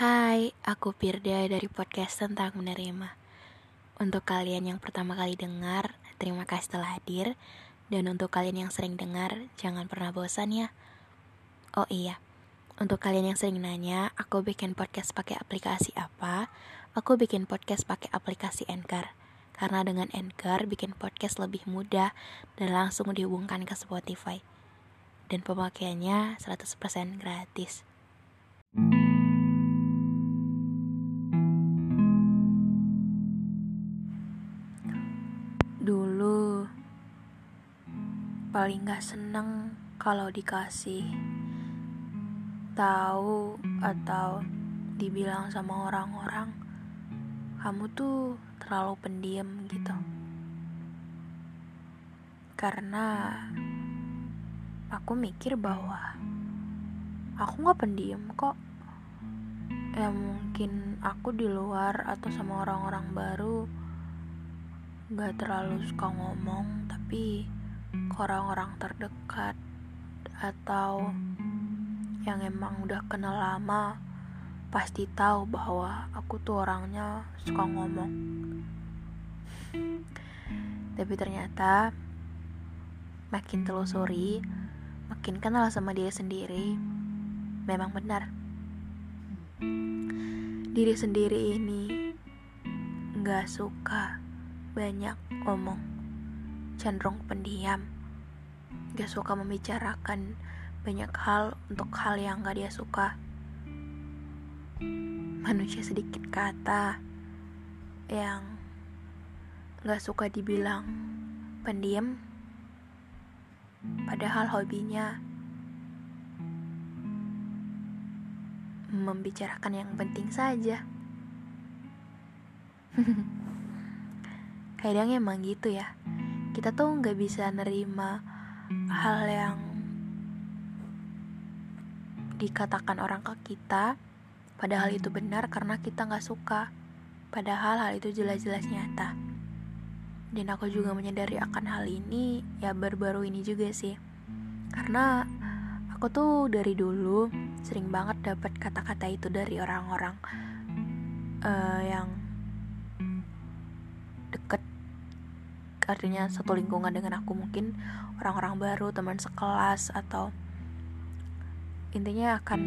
Hai, aku Pirda dari podcast tentang menerima. Untuk kalian yang pertama kali dengar, terima kasih telah hadir. Dan untuk kalian yang sering dengar, jangan pernah bosan ya. Oh iya, untuk kalian yang sering nanya, aku bikin podcast pakai aplikasi apa? Aku bikin podcast pakai aplikasi Anchor. Karena dengan Anchor bikin podcast lebih mudah dan langsung dihubungkan ke Spotify. Dan pemakaiannya 100% gratis. Dulu. Paling gak seneng kalau dikasih tahu atau dibilang sama orang-orang kamu tuh terlalu pendiam gitu. Karena aku mikir bahwa aku nggak pendiam kok. Ya mungkin aku di luar atau sama orang-orang baru nggak terlalu suka ngomong tapi orang-orang terdekat atau yang emang udah kenal lama pasti tahu bahwa aku tuh orangnya suka ngomong. Tapi ternyata makin telusuri makin kenal sama diri sendiri memang benar. Diri sendiri ini nggak suka banyak ngomong cenderung pendiam. Gak suka membicarakan banyak hal untuk hal yang gak dia suka. Manusia sedikit kata yang gak suka dibilang pendiam. Padahal hobinya membicarakan yang penting saja kadang emang gitu ya. Kita tuh nggak bisa nerima hal yang dikatakan orang ke kita padahal itu benar karena kita nggak suka. Padahal hal itu jelas-jelas nyata. Dan aku juga menyadari akan hal ini ya baru-baru ini juga sih. Karena aku tuh dari dulu sering banget dapat kata-kata itu dari orang-orang uh, yang artinya satu lingkungan dengan aku mungkin orang-orang baru teman sekelas atau intinya akan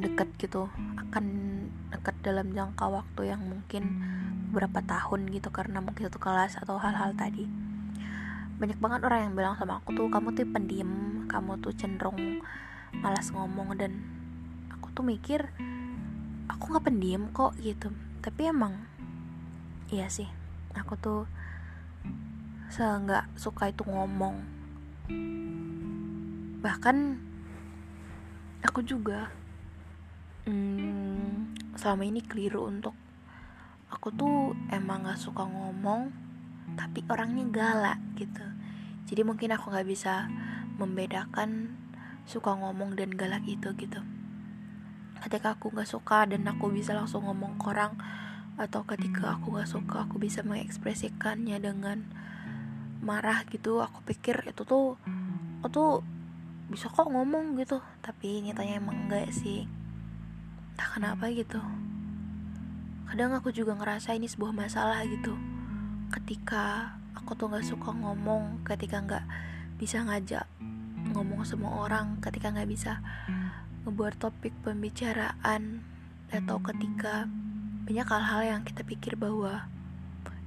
deket gitu akan deket dalam jangka waktu yang mungkin beberapa tahun gitu karena mungkin satu kelas atau hal-hal tadi. Banyak banget orang yang bilang sama aku tuh kamu tuh pendiam kamu tuh cenderung malas ngomong dan aku tuh mikir aku nggak pendiam kok gitu. Tapi emang iya sih aku tuh nggak suka itu ngomong. Bahkan aku juga hmm, selama ini keliru untuk aku tuh emang nggak suka ngomong tapi orangnya galak gitu. Jadi mungkin aku nggak bisa membedakan suka ngomong dan galak itu gitu. Ketika aku nggak suka dan aku bisa langsung ngomong ke orang atau ketika aku gak suka aku bisa mengekspresikannya dengan marah gitu. Aku pikir itu tuh aku tuh bisa kok ngomong gitu. Tapi nyatanya emang enggak sih. Tak kenapa gitu. Kadang aku juga ngerasa ini sebuah masalah gitu. Ketika aku tuh gak suka ngomong ketika nggak bisa ngajak ngomong sama orang ketika nggak bisa ngebuat topik pembicaraan atau ketika banyak hal-hal yang kita pikir bahwa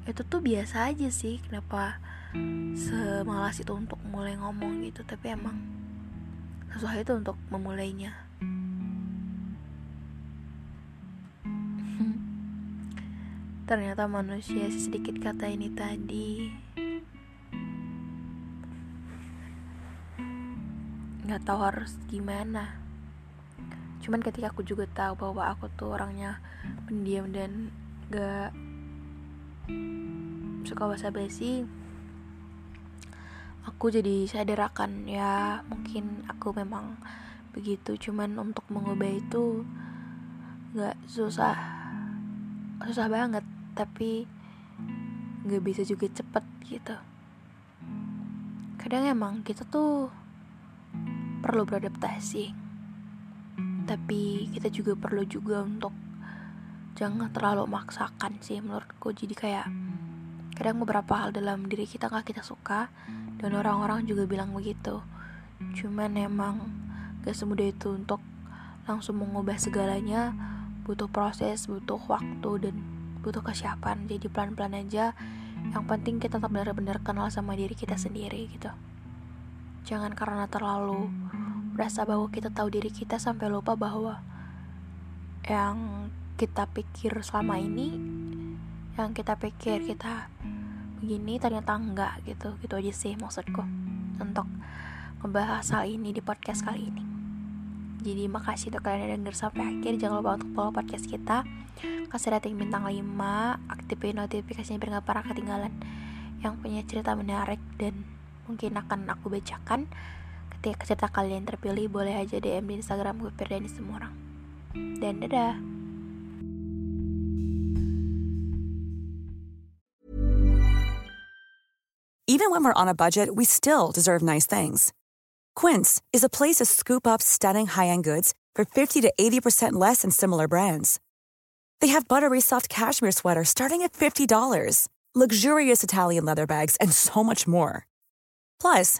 itu tuh biasa aja sih kenapa semalas itu untuk mulai ngomong gitu tapi emang susah itu untuk memulainya. Ternyata manusia sedikit kata ini tadi. Nggak tahu harus gimana cuman ketika aku juga tahu bahwa aku tuh orangnya pendiam dan gak suka basa-basi aku jadi sadar akan ya mungkin aku memang begitu. Cuman untuk mengubah itu gak susah susah banget tapi gak bisa juga cepet gitu. Kadang emang kita tuh perlu beradaptasi tapi kita juga perlu juga untuk jangan terlalu maksakan sih menurutku. Jadi kayak kadang beberapa hal dalam diri kita nggak kita suka dan orang-orang juga bilang begitu. Cuman emang gak semudah itu untuk langsung mengubah segalanya. Butuh proses butuh waktu dan butuh kesiapan. Jadi pelan-pelan aja. Yang penting kita tetap benar-benar kenal sama diri kita sendiri gitu. Jangan karena terlalu merasa bahwa kita tahu diri kita sampai lupa bahwa yang kita pikir selama ini yang kita pikir kita begini ternyata enggak gitu. Gitu aja sih maksudku untuk ngebahas hal ini di podcast kali ini. Jadi makasih untuk kalian yang denger sampai akhir. Jangan lupa untuk follow podcast kita. Kasih rating bintang 5 aktifin notifikasinya biar gak parah ketinggalan yang punya cerita menarik dan mungkin akan aku bacakan ketika cerita kalian terpilih boleh aja DM di Instagram gue Firdani semua orang dan dadah Even when we're on a budget, we still deserve nice things. Quince is a place to scoop up stunning high-end goods for 50 to 80% less than similar brands. They have buttery soft cashmere sweaters starting at $50, luxurious Italian leather bags, and so much more. Plus,